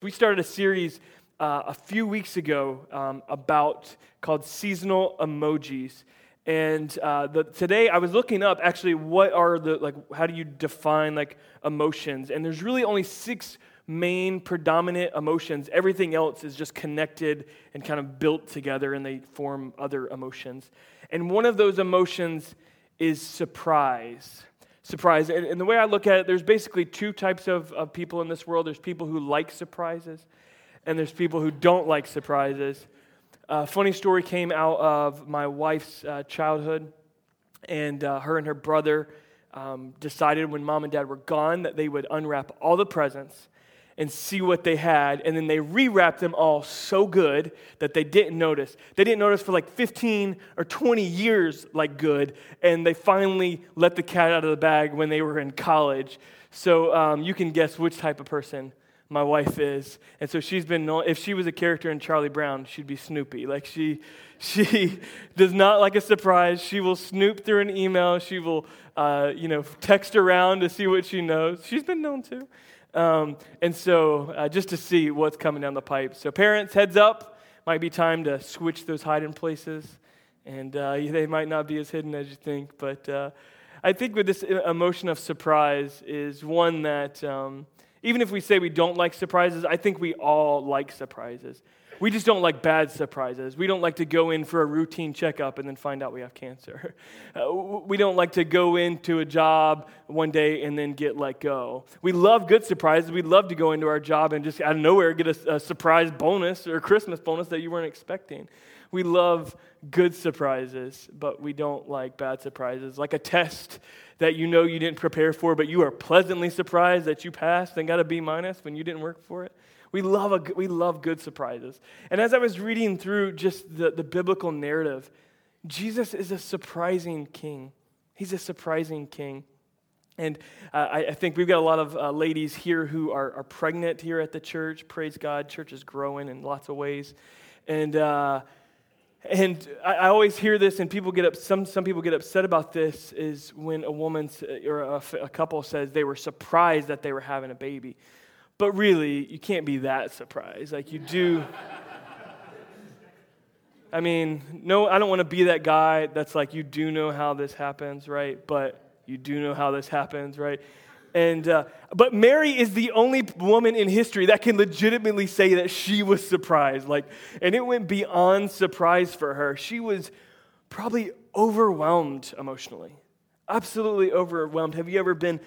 We started a series uh, a few weeks ago um, about called seasonal emojis. And uh, the, today I was looking up actually what are the, like, how do you define like emotions? And there's really only six main predominant emotions. Everything else is just connected and kind of built together and they form other emotions. And one of those emotions is surprise surprise. And, and, the way I look at it, there's basically two types of, of people in this world there's people who like surprises, and there's people who don't like surprises. A funny story came out of my wife's uh, childhood, and uh, her and her brother um, decided when mom and dad were gone that they would unwrap all the presents and see what they had, and then they rewrapped them all so good that they didn't notice. They didn't notice for like 15 or 20 years, like good, and they finally let the cat out of the bag when they were in college. So um, you can guess which type of person my wife is. And so she's been if she was a character in Charlie Brown, she'd be Snoopy. Like she, she does not like a surprise. She will snoop through an email. She will, uh, you know, text around to see what she knows. She's been known to. Um, and so, uh, just to see what's coming down the pipe. So, parents, heads up, might be time to switch those hiding places. And uh, they might not be as hidden as you think. But uh, I think with this emotion of surprise is one that, um, even if we say we don't like surprises, I think we all like surprises. We just don't like bad surprises. We don't like to go in for a routine checkup and then find out we have cancer. Uh, we don't like to go into a job one day and then get let go. We love good surprises. We love to go into our job and just out of nowhere get a, a surprise bonus or a Christmas bonus that you weren't expecting. We love good surprises, but we don't like bad surprises, like a test that you know you didn't prepare for, but you are pleasantly surprised that you passed and got a B minus when you didn't work for it. We love, a, we love good surprises. And as I was reading through just the, the biblical narrative, Jesus is a surprising king. He's a surprising king. And uh, I, I, think we've got a lot of uh, ladies here who are, are, pregnant here at the church. Praise God, church is growing in lots of ways. And, uh, and I, I, always hear this, and people get up, some, some people get upset about this, is when a woman or a, a couple says they were surprised that they were having a baby. But really, you can't be that surprised. Like, you do. I mean, no, I don't want to be that guy that's like, you do know how this happens, right? But you do know how this happens, right? And, uh, but Mary is the only woman in history that can legitimately say that she was surprised. Like, and it went beyond surprise for her. She was probably overwhelmed emotionally. Absolutely overwhelmed. Have you ever been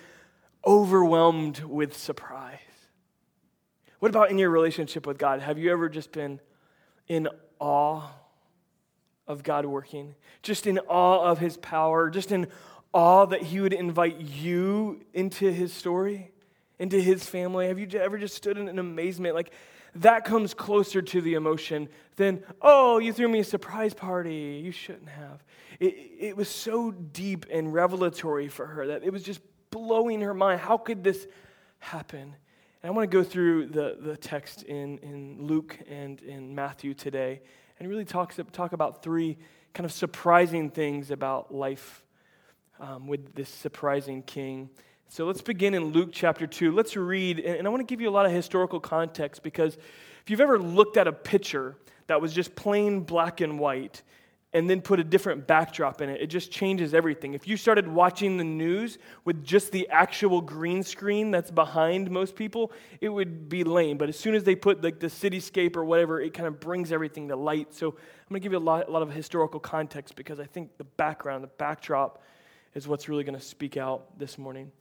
overwhelmed with surprise? What about in your relationship with God? Have you ever just been in awe of God working? Just in awe of his power? Just in awe that he would invite you into his story, into his family? Have you ever just stood in amazement? Like, that comes closer to the emotion than, oh, you threw me a surprise party. You shouldn't have. It, it was so deep and revelatory for her that it was just blowing her mind. How could this happen? And I want to go through the, the text in, in Luke and in Matthew today and really talk, talk about three kind of surprising things about life um, with this surprising king. So let's begin in Luke chapter 2. Let's read, and I want to give you a lot of historical context because if you've ever looked at a picture that was just plain black and white, and then put a different backdrop in it. It just changes everything. If you started watching the news with just the actual green screen that's behind most people, it would be lame. But as soon as they put like the cityscape or whatever, it kind of brings everything to light. So I'm going to give you a lot, a lot of historical context because I think the background, the backdrop, is what's really going to speak out this morning.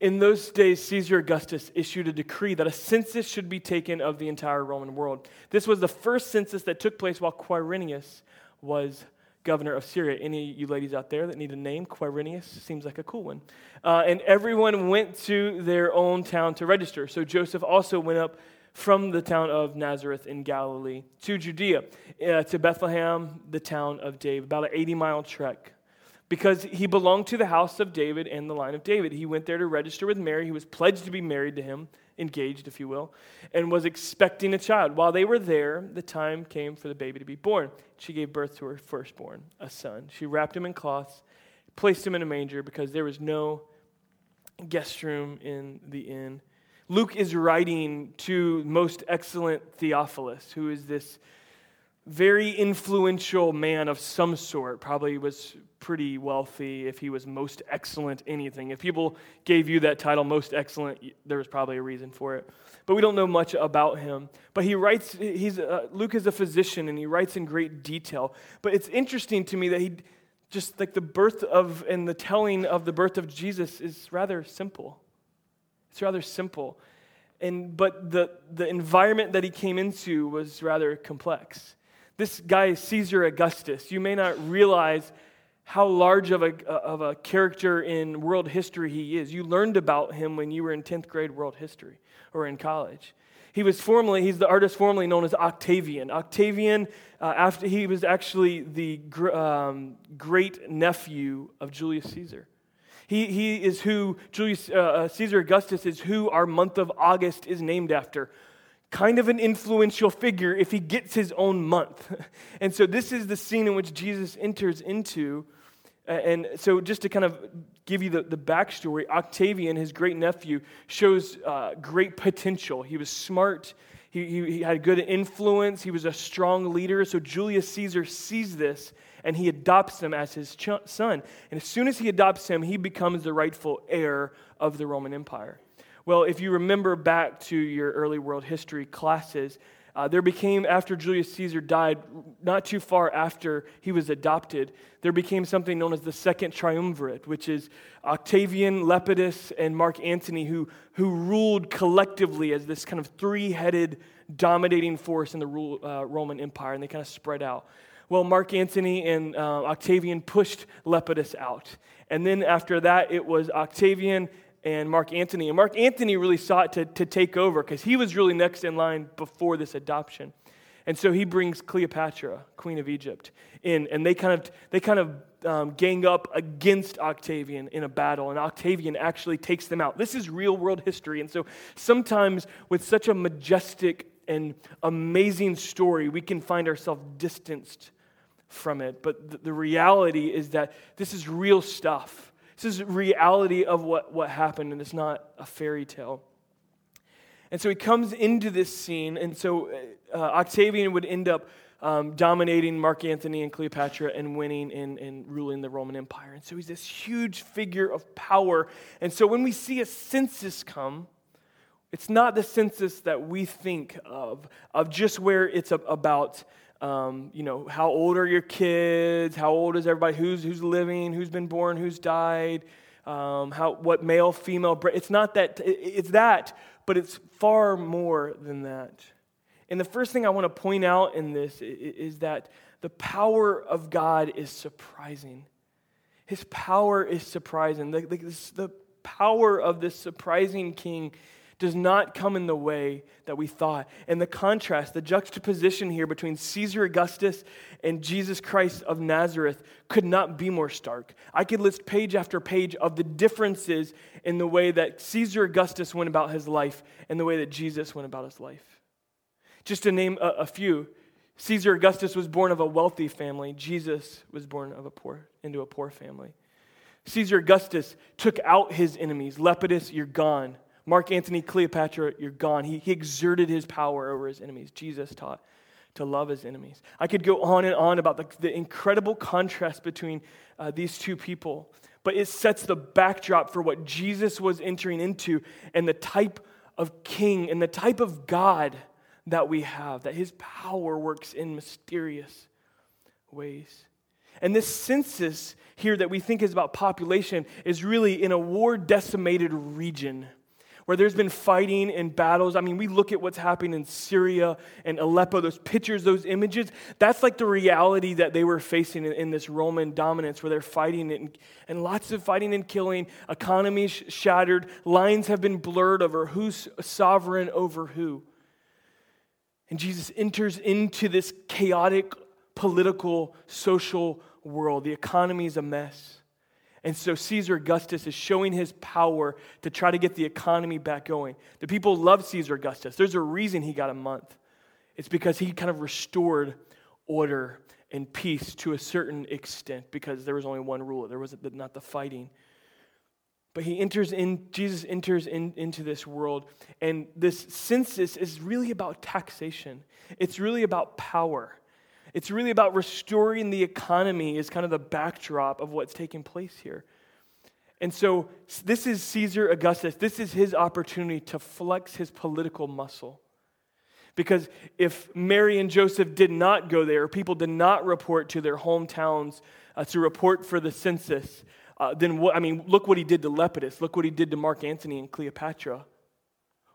In those days, Caesar Augustus issued a decree that a census should be taken of the entire Roman world. This was the first census that took place while Quirinius was governor of Syria. Any of you ladies out there that need a name? Quirinius seems like a cool one. Uh, and everyone went to their own town to register. So Joseph also went up from the town of Nazareth in Galilee to Judea, uh, to Bethlehem, the town of David, about an 80 mile trek. Because he belonged to the house of David and the line of David. He went there to register with Mary. He was pledged to be married to him engaged, if you will, and was expecting a child. While they were there, the time came for the baby to be born. She gave birth to her firstborn, a son. She wrapped him in cloths, placed him in a manger because there was no guest room in the inn. Luke is writing to most excellent Theophilus, who is this very influential man of some sort, probably was pretty wealthy if he was most excellent anything. If people gave you that title, most excellent, there was probably a reason for it. But we don't know much about him. But he writes, he's, uh, Luke is a physician and he writes in great detail. But it's interesting to me that he, just like the birth of and the telling of the birth of Jesus is rather simple. It's rather simple. And, but the, the environment that he came into was rather complex. This guy, Caesar Augustus, you may not realize how large of a, of a character in world history he is. You learned about him when you were in 10th grade world history or in college. He was formerly, he's the artist formerly known as Octavian. Octavian, uh, after, he was actually the gr- um, great nephew of Julius Caesar. He, he is who, Julius uh, uh Caesar Augustus is who our month of August is named after kind of an influential figure if he gets his own month. And so this is the scene in which Jesus enters into. And so, just to kind of give you the, the backstory, Octavian, his great nephew, shows uh, great potential. He was smart, he, he, he had good influence, he was a strong leader. So, Julius Caesar sees this and he adopts him as his ch- son. And as soon as he adopts him, he becomes the rightful heir of the Roman Empire. Well, if you remember back to your early world history classes, uh, there became, after Julius Caesar died, not too far after he was adopted, there became something known as the Second Triumvirate, which is Octavian, Lepidus, and Mark Antony, who, who ruled collectively as this kind of three headed dominating force in the rule, uh, Roman Empire, and they kind of spread out. Well, Mark Antony and uh, Octavian pushed Lepidus out. And then after that, it was Octavian and Mark Antony. And Mark Antony really sought to, to take over because he was really next in line before this adoption. And so he brings Cleopatra, queen of Egypt, in, and they kind of, they kind of um, gang up against Octavian in a battle, and Octavian actually takes them out. This is real world history. And so sometimes with such a majestic and amazing story, we can find ourselves distanced from it. But the, the reality is that this is real stuff. This is reality of what, what happened, and it's not a fairy tale. And so he comes into this scene, and so uh, Octavian would end up um, dominating Mark Antony and Cleopatra and winning and, and ruling the Roman Empire. And so he's this huge figure of power. And so when we see a census come, it's not the census that we think of, of just where it's about um, you know, how old are your kids? How old is everybody? Who's, who's living? Who's been born? Who's died? Um, how, what male, female? It's not that, it's that, but it's far more than that. And the first thing I want to point out in this is that the power of God is surprising. His power is surprising. The, the, the power of this surprising king does not come in the way that we thought. And the contrast, the juxtaposition here between Caesar Augustus and Jesus Christ of Nazareth could not be more stark. I could list page after page of the differences in the way that Caesar Augustus went about his life and the way that Jesus went about his life. Just to name a, a few, Caesar Augustus was born of a wealthy family. Jesus was born of a poor, into a poor family. Caesar Augustus took out his enemies. Lepidus, you're gone. Mark Antony, Cleopatra, you're gone. He, he exerted his power over his enemies. Jesus taught to love his enemies. I could go on and on about the, the incredible contrast between uh, these two people, but it sets the backdrop for what Jesus was entering into and the type of king and the type of God that we have, that his power works in mysterious ways. And this census here that we think is about population is really in a war decimated region where there's been fighting and battles. I mean, we look at what's happening in Syria and Aleppo, those pictures, those images. That's like the reality that they were facing in, in this Roman dominance where they're fighting and, and lots of fighting and killing, economies shattered, lines have been blurred over who's sovereign over who. And Jesus enters into this chaotic political, social world. The economy is a mess. And so Caesar Augustus is showing his power to try to get the economy back going. The people love Caesar Augustus. There's a reason he got a month. It's because he kind of restored order and peace to a certain extent because there was only one ruler. There was not the fighting. But he enters in, Jesus enters in, into this world, and this census is really about taxation. It's really about power. It's really about restoring the economy, is kind of the backdrop of what's taking place here. And so, this is Caesar Augustus. This is his opportunity to flex his political muscle. Because if Mary and Joseph did not go there, people did not report to their hometowns uh, to report for the census, uh, then what, I mean, look what he did to Lepidus. Look what he did to Mark Antony and Cleopatra.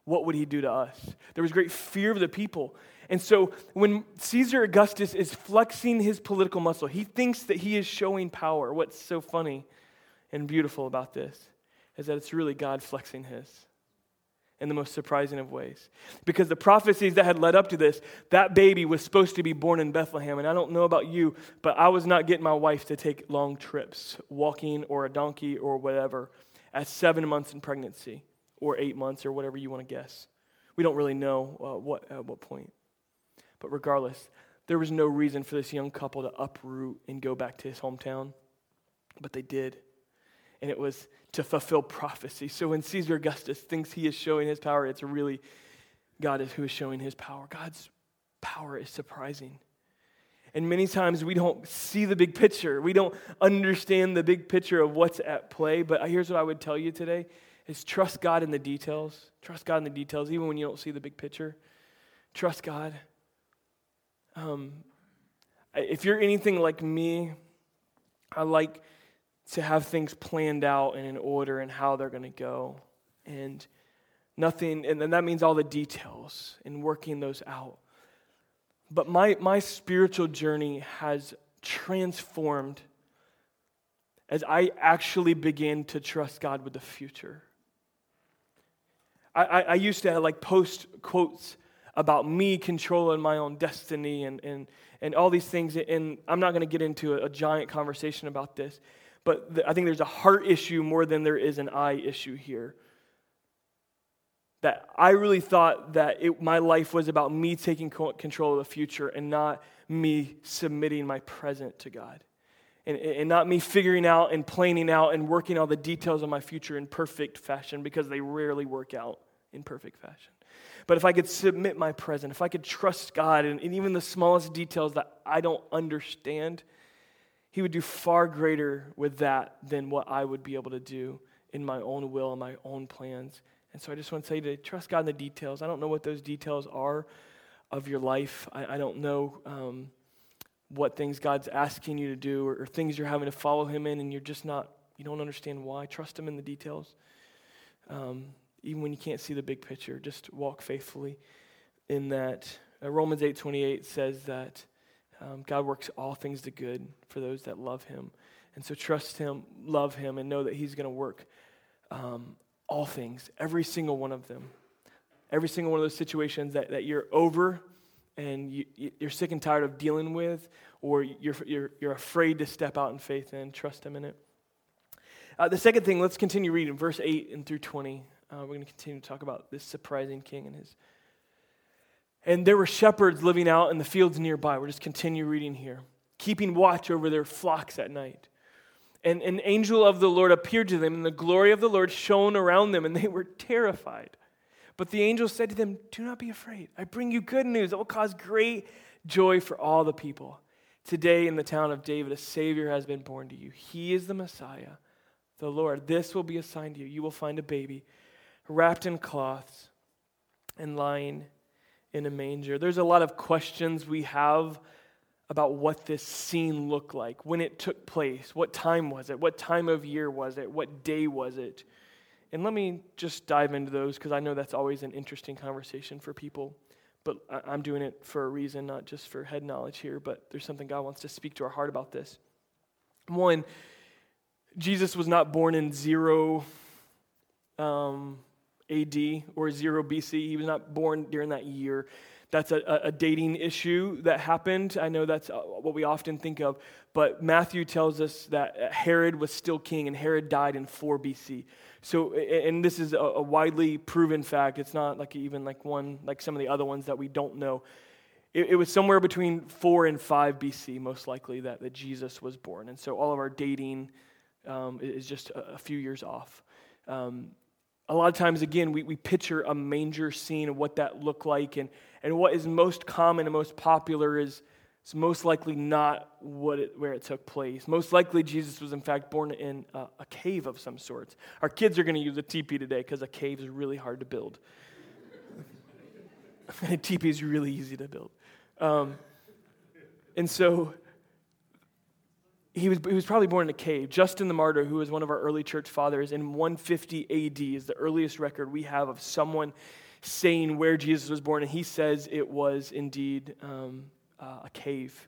What would he do to us? There was great fear of the people. And so when Caesar Augustus is flexing his political muscle, he thinks that he is showing power. What's so funny and beautiful about this is that it's really God flexing his in the most surprising of ways. Because the prophecies that had led up to this, that baby was supposed to be born in Bethlehem. And I don't know about you, but I was not getting my wife to take long trips, walking or a donkey or whatever, at seven months in pregnancy or eight months or whatever you want to guess. We don't really know uh, what, at what point. But regardless, there was no reason for this young couple to uproot and go back to his hometown. But they did. And it was to fulfill prophecy. So when Caesar Augustus thinks he is showing his power, it's really God is who is showing his power. God's power is surprising. And many times we don't see the big picture. We don't understand the big picture of what's at play. But here's what I would tell you today is trust God in the details. Trust God in the details, even when you don't see the big picture. Trust God. Um, if you're anything like me, I like to have things planned out and in order and how they're going to go. And nothing, and that means all the details and working those out. But my, my spiritual journey has transformed as I actually began to trust God with the future. I, I, I used to like post quotes about me controlling my own destiny and, and, and all these things. And I'm not going to get into a, a giant conversation about this. But I think there's a heart issue more than there is an eye issue here. That I really thought that it, my life was about me taking control of the future and not me submitting my present to God. And, and not me figuring out and planning out and working all the details of my future in perfect fashion because they rarely work out in perfect fashion. But if I could submit my present, if I could trust God in, in even the smallest details that I don't understand, he would do far greater with that than what I would be able to do in my own will and my own plans. And so I just want to say to trust God in the details. I don't know what those details are of your life. I, I don't know um, what things God's asking you to do or, or things you're having to follow Him in, and you're just not, you don't understand why. Trust Him in the details. Um, even when you can't see the big picture, just walk faithfully in that. Uh, Romans 8:28 says that um, God works all things to good for those that love Him. And so trust Him, love Him, and know that He's going to work um, all things, every single one of them. Every single one of those situations that, that you're over and you, you're sick and tired of dealing with, or you're, you're, you're afraid to step out in faith and trust Him in it. Uh, the second thing, let's continue reading, verse 8 and through 20. Uh, we're going to continue to talk about this surprising king and his and there were shepherds living out in the fields nearby. We'll just continue reading here, keeping watch over their flocks at night. And an angel of the Lord appeared to them, and the glory of the Lord shone around them, and they were terrified. But the angel said to them, Do not be afraid. I bring you good news that will cause great joy for all the people. Today, in the town of David, a Savior has been born to you. He is the Messiah, the Lord. This will be a sign to you. You will find a baby wrapped in cloths and lying in a manger. There's a lot of questions we have about what this scene looked like, when it took place, what time was it, what time of year was it, what day was it. And let me just dive into those because I know that's always an interesting conversation for people. But I'm doing it for a reason, not just for head knowledge here, but there's something God wants to speak to our heart about this. One, Jesus was not born in zero um, AD or 0 BC. He was not born during that year. That's a, a, dating issue that happened. I know that's uh, what we often think of. But Matthew tells us that Herod was still king, and Herod died in 4 BC. So, and this is a, widely proven fact. It's not like even like one, like some of the other ones that we don't know. It, it was somewhere between 4 and 5 BC, most likely, that, that Jesus was born. And so all of our dating um, is just a, a few years off. Um, a lot of times, again, we, we picture a manger scene of what that looked like. And, and what is most common and most popular is it's most likely not what it, where it took place. Most likely, Jesus was in fact born in a, a cave of some sort. Our kids are going to use a teepee today because a cave is really hard to build. a teepee is really easy to build. Um, and so he was, he was probably born in a cave. Justin the Martyr, who was one of our early church fathers, in 150 AD is the earliest record we have of someone saying where Jesus was born. And he says it was indeed um, uh, a cave.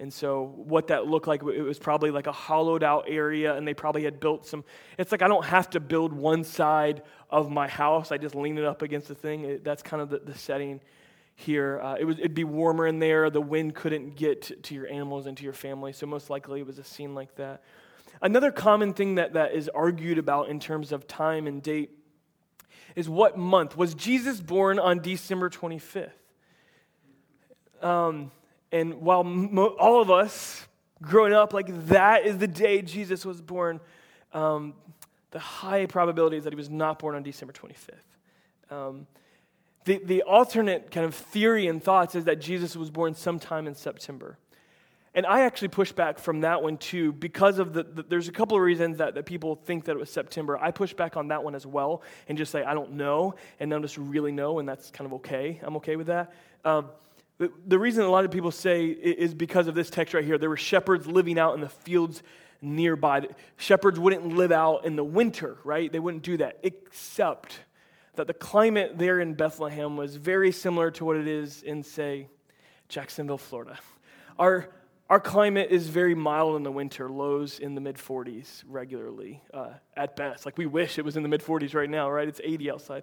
And so, what that looked like, it was probably like a hollowed out area, and they probably had built some. It's like I don't have to build one side of my house, I just lean it up against the thing. It, that's kind of the, the setting here. Uh, it was, it'd be warmer in there. The wind couldn't get to, your animals and to your family, so most likely it was a scene like that. Another common thing that, that is argued about in terms of time and date is what month? Was Jesus born on December 25th? Um, and while mo- all of us growing up, like that is the day Jesus was born, um, the high probability is that he was not born on December 25th. Um, the, the alternate kind of theory and thoughts is that Jesus was born sometime in September. And I actually push back from that one too because of the, the, there's a couple of reasons that, that people think that it was September. I push back on that one as well and just say, I don't know, and of us really know, and that's kind of okay. I'm okay with that. Um, the, the reason a lot of people say is because of this text right here. There were shepherds living out in the fields nearby. Shepherds wouldn't live out in the winter, right? They wouldn't do that, except that the climate there in Bethlehem was very similar to what it is in, say, Jacksonville, Florida. Our, our climate is very mild in the winter, lows in the mid 40s regularly uh, at best. Like we wish it was in the mid 40s right now, right? It's 80 outside.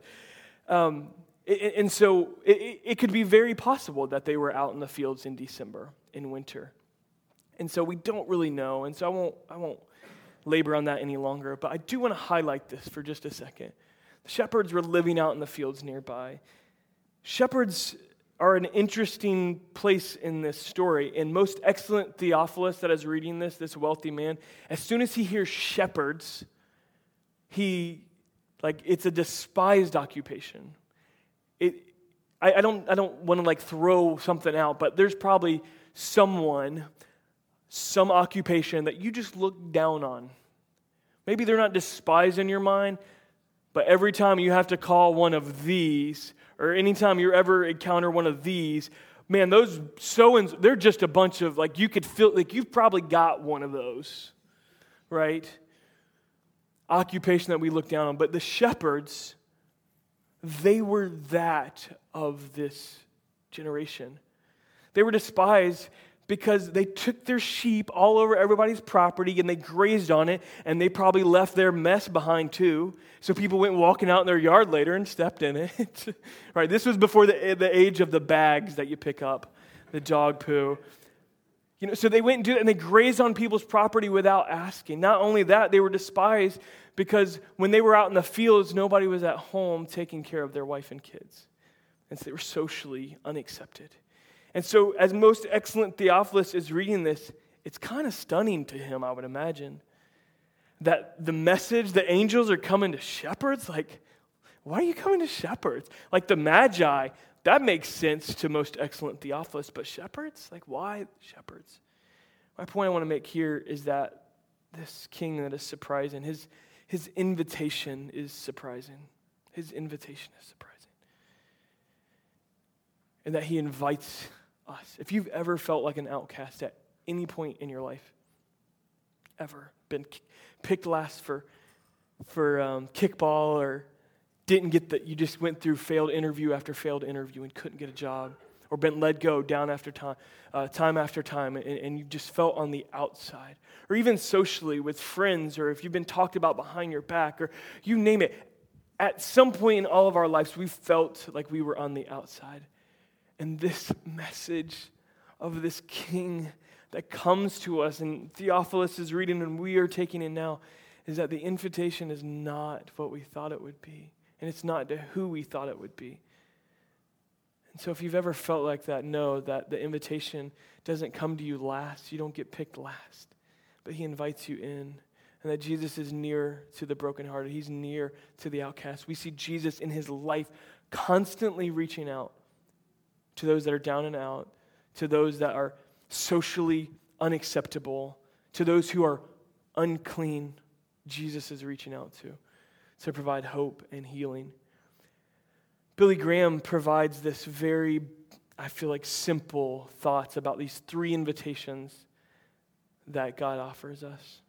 Um, and so it, it could be very possible that they were out in the fields in December, in winter. And so we don't really know. And so I won't, I won't labor on that any longer. But I do want to highlight this for just a second. Shepherds were living out in the fields nearby. Shepherds are an interesting place in this story. And most excellent Theophilus that is reading this, this wealthy man, as soon as he hears shepherds, he, like, it's a despised occupation it, I, I don't, I don't want to like throw something out, but there's probably someone, some occupation that you just look down on. Maybe they're not despised in your mind, but every time you have to call one of these, or anytime you ever encounter one of these, man, those so and they're just a bunch of like you could feel like you've probably got one of those, right? Occupation that we look down on. But the shepherds, they were that of this generation. They were despised because they took their sheep all over everybody's property and they grazed on it and they probably left their mess behind too. So people went walking out in their yard later and stepped in it. right? This was before the, the age of the bags that you pick up, the dog poo. You know, so they went and did it and they grazed on people's property without asking. Not only that, they were despised because when they were out in the fields, nobody was at home taking care of their wife and kids. And so they were socially unaccepted. And so, as most excellent Theophilus is reading this, it's kind of stunning to him, I would imagine, that the message, the angels are coming to shepherds. Like, why are you coming to shepherds? Like the Magi, that makes sense to most excellent Theophilus, but shepherds? Like, why shepherds? My point I want to make here is that this king that is surprising, his, his invitation is surprising. His invitation is surprising. And that he invites us. If you've ever felt like an outcast at any point in your life, ever been picked last for, for um, kickball or didn't get that, you just went through failed interview after failed interview and couldn't get a job, or been let go down after time, uh, time after time, and, and you just felt on the outside, or even socially with friends, or if you've been talked about behind your back, or you name it. At some point in all of our lives, we felt like we were on the outside. And this message of this king that comes to us, and Theophilus is reading, and we are taking it now, is that the invitation is not what we thought it would be, and it's not to who we thought it would be. And so, if you've ever felt like that, know that the invitation doesn't come to you last. You don't get picked last, but He invites you in. and that Jesus is near to the brokenhearted. He's near to the outcast. We see Jesus in his life constantly reaching out to those that are down and out, to those that are socially unacceptable, to those who are unclean. Jesus is reaching out to to provide hope and healing. Billy Graham provides this very, I feel like, simple thoughts about these three invitations that God offers us.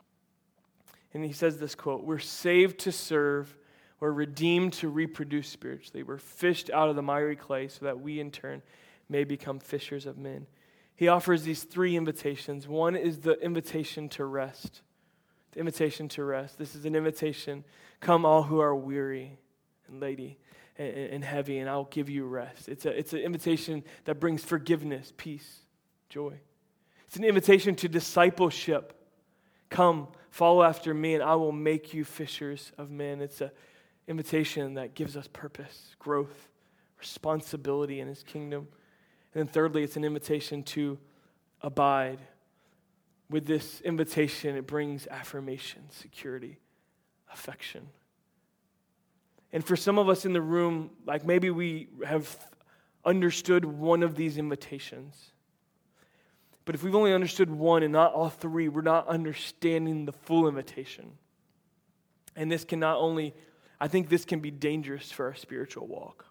And he says this quote We're saved to serve, we're redeemed to reproduce spiritually, we're fished out of the miry clay so that we in turn may become fishers of men. He offers these three invitations. One is the invitation to rest. The invitation to rest. This is an invitation come, all who are weary and lady and, heavy, and I'll give you rest. It's, a, it's an invitation that brings forgiveness, peace, joy. It's an invitation to discipleship. Come, follow after me, and I will make you fishers of men. It's an invitation that gives us purpose, growth, responsibility in his kingdom. And then, thirdly, it's an invitation to abide. With this invitation, it brings affirmation, security, affection. And for some of us in the room, like maybe we have understood one of these invitations. But if we've only understood one and not all three, we're not understanding the full invitation. And this can not only, I think this can be dangerous for our spiritual walk.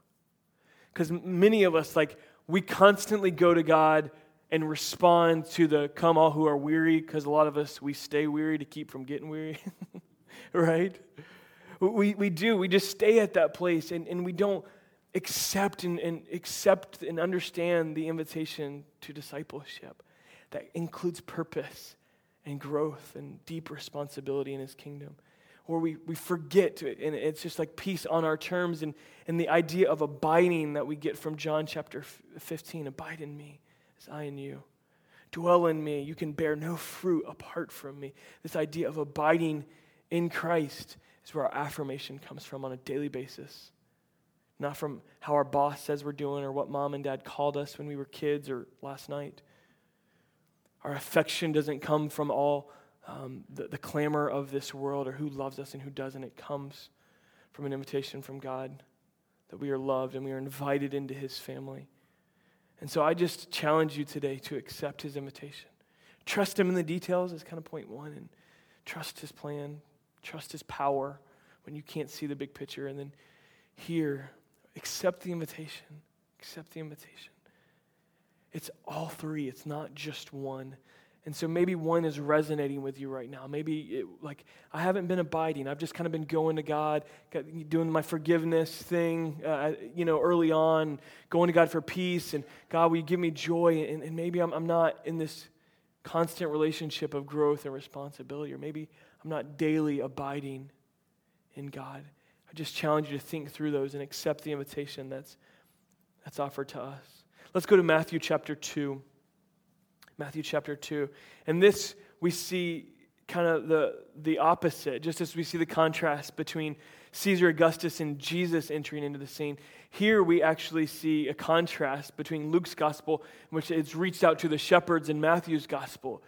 Because many of us, like, we constantly go to God and respond to the come all who are weary, because a lot of us, we stay weary to keep from getting weary, right? We, we do. We just stay at that place and, and we don't accept and, and accept and understand the invitation to discipleship that includes purpose and growth and deep responsibility in his kingdom. Or we, we forget and it's just like peace on our terms, and, and the idea of abiding that we get from John chapter 15 abide in me as I in you. Dwell in me. You can bear no fruit apart from me. This idea of abiding in Christ is where our affirmation comes from on a daily basis. Not from how our boss says we're doing or what mom and dad called us when we were kids or last night. Our affection doesn't come from all um, the, the clamor of this world or who loves us and who doesn't. It comes from an invitation from God that we are loved and we are invited into his family. And so I just challenge you today to accept his invitation. Trust him in the details is kind of point one, and trust his plan, trust his power when you can't see the big picture. And then here, accept the invitation. Accept the invitation. It's all three, it's not just one. And so maybe one is resonating with you right now. Maybe it, like I haven't been abiding. I've just kind of been going to God, doing my forgiveness thing, uh, you know, early on, going to God for peace and God, will you give me joy? And, and maybe I'm, I'm not in this constant relationship of growth and responsibility, or maybe I'm not daily abiding in God. I just challenge you to think through those and accept the invitation that's, that's offered to us. Let's go to Matthew chapter 2. Matthew chapter 2. And this we see kind of the, the opposite, just as we see the contrast between Caesar Augustus and Jesus entering into the scene. Here we actually see a contrast between Luke's gospel, in which it's reached out to the shepherds, and Matthew's gospel,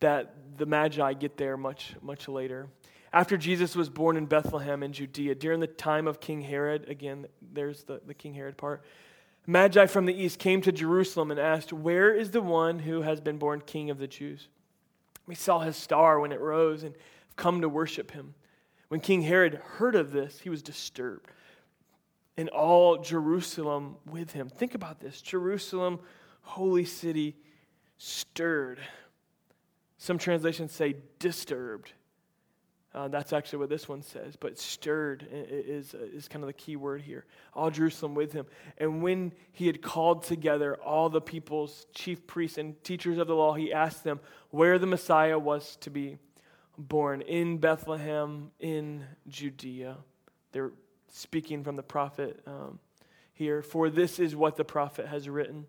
that the Magi get there much, much later. After Jesus was born in Bethlehem in Judea, during the time of King Herod, again, there's the, the King Herod part, Magi from the east came to Jerusalem and asked, Where is the one who has been born king of the Jews? We saw his star when it rose and come to worship him. When King Herod heard of this, he was disturbed. And all Jerusalem with him. Think about this Jerusalem, holy city, stirred. Some translations say disturbed uh, that's actually what this one says. But stirred is, is kind of the key word here. All Jerusalem with him. And when he had called together all the people's chief priests and teachers of the law, he asked them where the Messiah was to be born in Bethlehem in Judea. They're speaking from the prophet um, here. For this is what the prophet has written.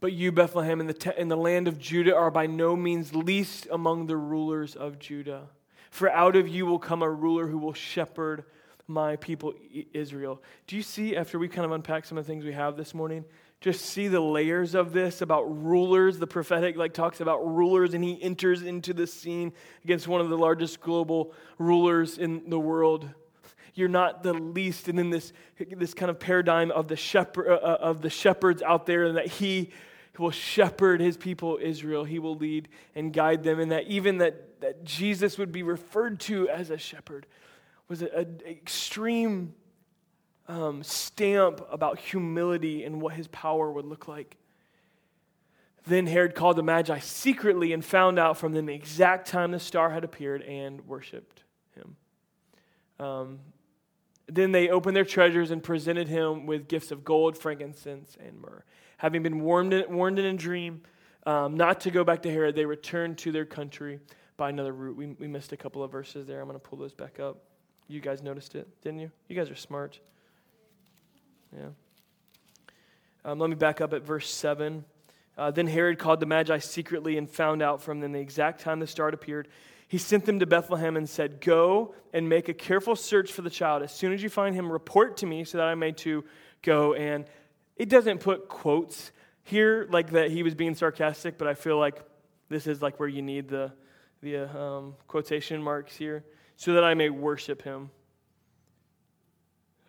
But you, Bethlehem, in the, te- in the land of Judah, are by no means least among the rulers of Judah. For out of you will come a ruler who will shepherd my people Israel. Do you see, after we kind of unpack some of the things we have this morning, just see the layers of this about rulers. The prophetic like talks about rulers, and he enters into the scene against one of the largest global rulers in the world. You're not the least, and then this this kind of paradigm of the shepherd uh, uh, of the shepherds out there, and that he will shepherd his people Israel. He will lead and guide them, and that even that that Jesus would be referred to as a shepherd was an extreme um, stamp about humility and what his power would look like. Then Herod called the Magi secretly and found out from them the exact time the star had appeared and worshiped him. Um, then they opened their treasures and presented him with gifts of gold, frankincense, and myrrh. Having been warned in, warned in a dream um, not to go back to Herod, they returned to their country by another route. We, we missed a couple of verses there. I'm going to pull those back up. You guys noticed it, didn't you? You guys are smart. Yeah. Um, let me back up at verse 7. Uh, then Herod called the Magi secretly and found out from them the exact time the star appeared. He sent them to Bethlehem and said, Go and make a careful search for the child. As soon as you find him, report to me so that I may too go. And it doesn't put quotes here like that he was being sarcastic, but I feel like this is like where you need the, the um, quotation marks here so that I may worship him.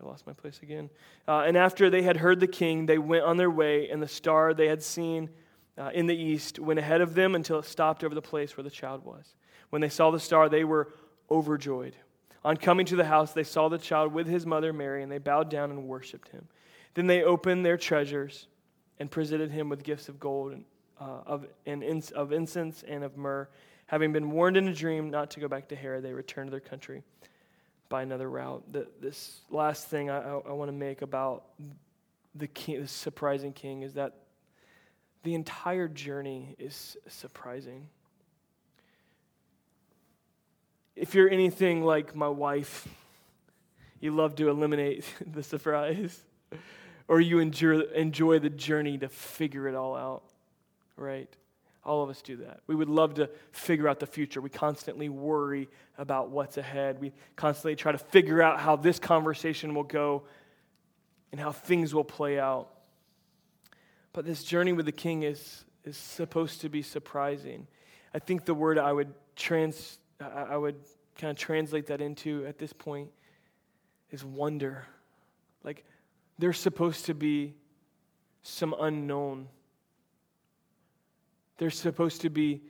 I lost my place again. Uh, and after they had heard the king, they went on their way, and the star they had seen uh, in the east went ahead of them until it stopped over the place where the child was. When they saw the star, they were overjoyed. On coming to the house, they saw the child with his mother Mary, and they bowed down and worshiped him. Then they opened their treasures and presented him with gifts of gold and, uh, of, and ins- of incense and of myrrh. Having been warned in a dream not to go back to Herod, they returned to their country by another route. The, this last thing I, I, I want to make about the, king, the surprising king is that the entire journey is surprising. If you're anything like my wife, you love to eliminate the surprise, or you enjoy, enjoy the journey to figure it all out, right? All of us do that. We would love to figure out the future. We constantly worry about what's ahead. We constantly try to figure out how this conversation will go and how things will play out. But this journey with the king is, is supposed to be surprising. I think the word I would trans I would kind of translate that into at this point is wonder. Like there's supposed to be some unknown there's supposed to be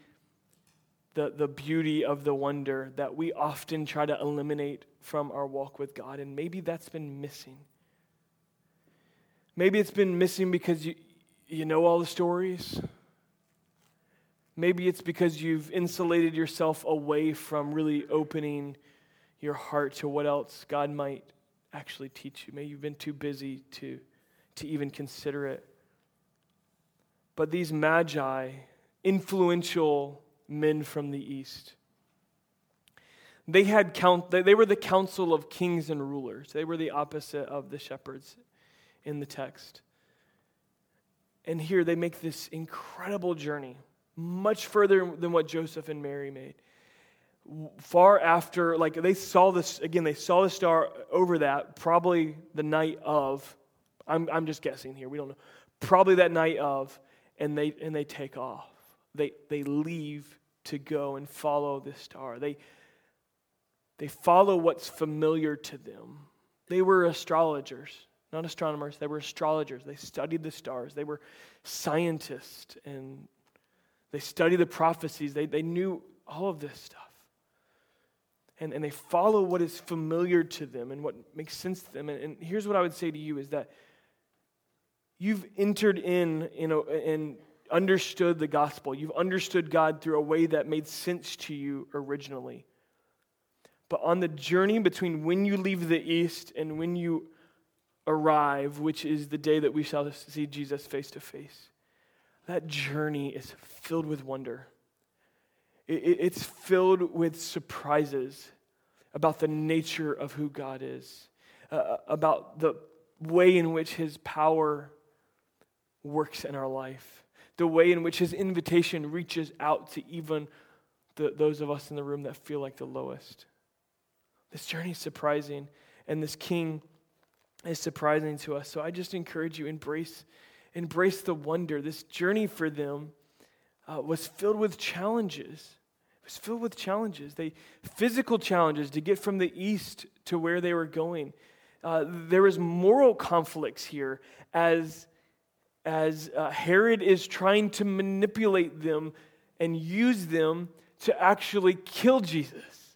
the, the beauty of the wonder that we often try to eliminate from our walk with God. And maybe that's been missing. Maybe it's been missing because you, you know all the stories. Maybe it's because you've insulated yourself away from really opening your heart to what else God might actually teach you. Maybe you've been too busy to, to even consider it. But these magi, influential men from the east. They, had count, they were the council of kings and rulers. They were the opposite of the shepherds in the text. And here they make this incredible journey, much further than what Joseph and Mary made. Far after, like they saw this, again, they saw the star over that, probably the night of, I'm, I'm just guessing here, we don't know, probably that night of, and they, and they take off they, they leave to go and follow this star. They, they follow what's familiar to them. They were astrologers, not astronomers. They were astrologers. They studied the stars. They were scientists and they studied the prophecies. They, they knew all of this stuff. And, and they follow what is familiar to them and what makes sense to them. And, and here's what I would say to you is that you've entered in, you and understood the gospel. You've understood God through a way that made sense to you originally. But on the journey between when you leave the east and when you arrive, which is the day that we shall see Jesus face to face, that journey is filled with wonder. It's filled with surprises about the nature of who God is, uh, about the way in which his power works in our life the way in which his invitation reaches out to even the, those of us in the room that feel like the lowest. This journey is surprising. and this king is surprising to us. So I just encourage you, embrace, embrace the wonder. This journey for them uh, was filled with challenges. Was filled with challenges. They physical challenges to get from the east to where they were going. Uh, there was moral conflicts here as as uh, Herod is trying to manipulate them and use them to actually kill Jesus.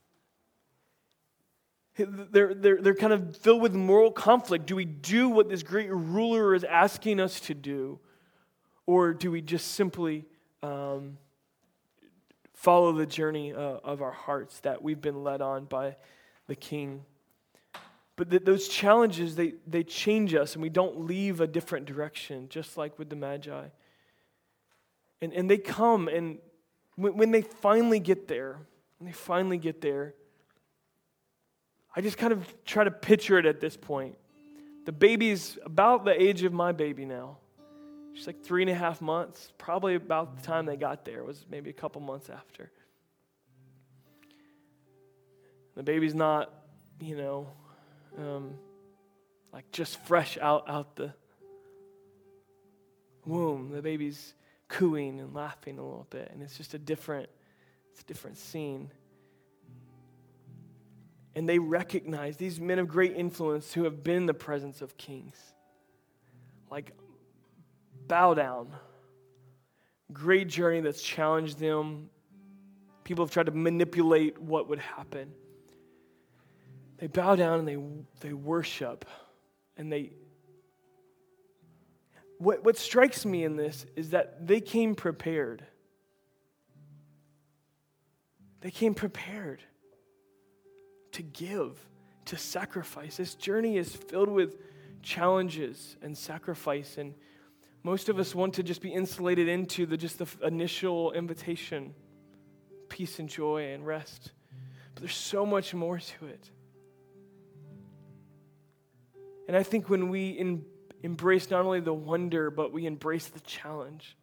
They're, they're, they're kind of filled with moral conflict. Do we do what this great ruler is asking us to do? Or do we just simply um, follow the journey uh, of our hearts that we've been led on by the King? But th- those challenges, they, they change us, and we don't leave a different direction, just like with the Magi. And, and they come, and when, when they finally get there, when they finally get there, I just kind of try to picture it at this point. The baby's about the age of my baby now. She's like three and a half months, probably about the time they got there, was maybe a couple months after. The baby's not, you know, um, like just fresh out, out the womb. The baby's cooing and laughing a little bit, and it's just a different, it's a different scene. And they recognize these men of great influence who have been in the presence of kings. Like, bow down. Great journey that's challenged them. People have tried to manipulate what would happen. They bow down and they, they worship and they. What, what strikes me in this is that they came prepared. They came prepared to give, to sacrifice. This journey is filled with challenges and sacrifice, and most of us want to just be insulated into the just the initial invitation, peace and joy and rest. But there's so much more to it. And I think when we in, embrace not only the wonder, but we embrace the challenge,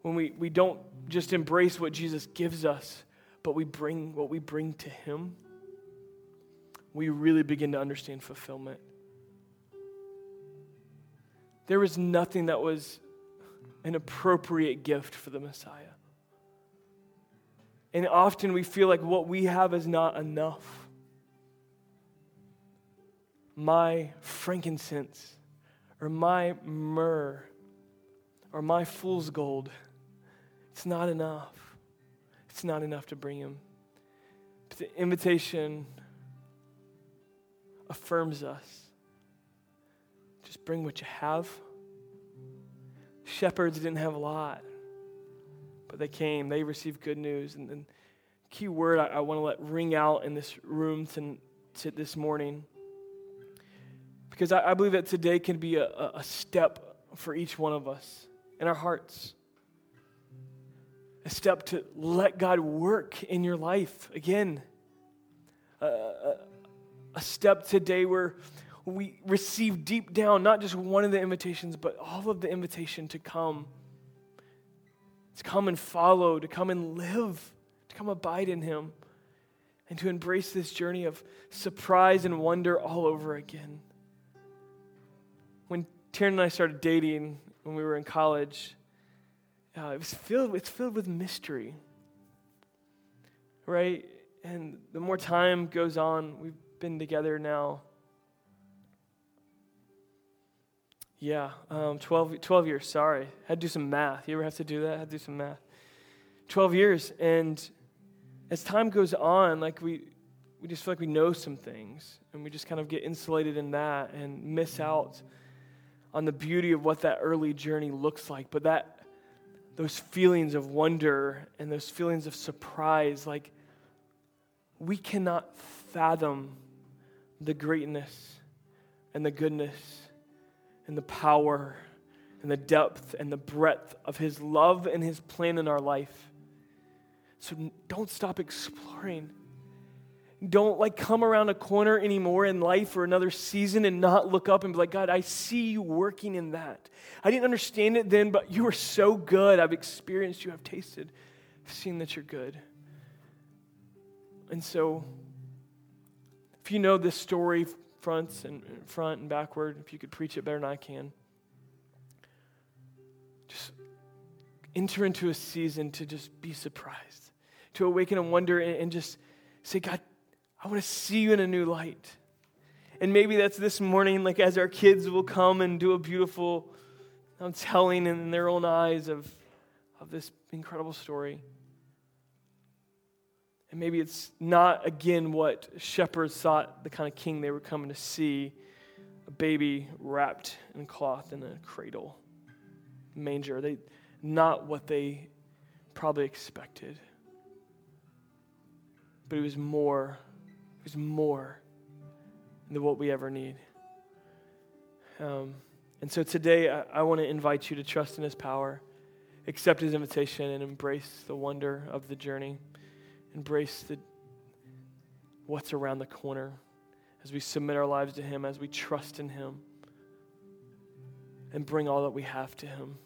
when we, we don't just embrace what Jesus gives us, but we bring what we bring to Him, we really begin to understand fulfillment. There was nothing that was an appropriate gift for the Messiah. And often we feel like what we have is not enough my frankincense or my myrrh or my fool's gold. It's not enough. It's not enough to bring him. But the invitation affirms us. Bring what you have. Shepherds didn't have a lot, but they came. They received good news. And the key word I, I want to let ring out in this room to, to this morning because I, I believe that today can be a, a step for each one of us in our hearts. A step to let God work in your life again. a, a step today where we receive deep down not just one of the invitations, but all of the invitation to come. To come and follow, to come and live, to come abide in Him, and to embrace this journey of surprise and wonder all over again when Taryn and I started dating when we were in college, uh, it was filled, it's filled with mystery, right? And the more time goes on, we've been together now. Yeah, um, 12, 12 years, sorry. Had to do some math. You ever have to do that? Had to do some math. 12 years. And as time goes on, like we, we just feel like we know some things. And we just kind of get insulated in that and miss out on the beauty of what that early journey looks like, but that those feelings of wonder and those feelings of surprise, like we cannot fathom the greatness and the goodness and the power and the depth and the breadth of His love and His plan in our life. So don't stop exploring. Don't like come around a corner anymore in life or another season and not look up and be like, God, I see you working in that. I didn't understand it then, but you are so good. I've experienced you, I've tasted, I've seen that you're good. And so, if you know this story fronts and front and backward, if you could preach it better than I can. Just enter into a season to just be surprised, to awaken and wonder and, and just say, God, I want to see you in a new light. And maybe that's this morning, like as our kids will come and do a beautiful um, telling in their own eyes of, of this incredible story. And maybe it's not, again, what shepherds thought the kind of king they were coming to see a baby wrapped in cloth in a cradle, manger. They, not what they probably expected. But it was more, it was more than what we ever need. Um, and so today, I, I want to invite you to trust in His power, accept His invitation, and embrace the wonder of the journey. Embrace the, what's around the corner as we submit our lives to Him, as we trust in Him, and bring all that we have to Him.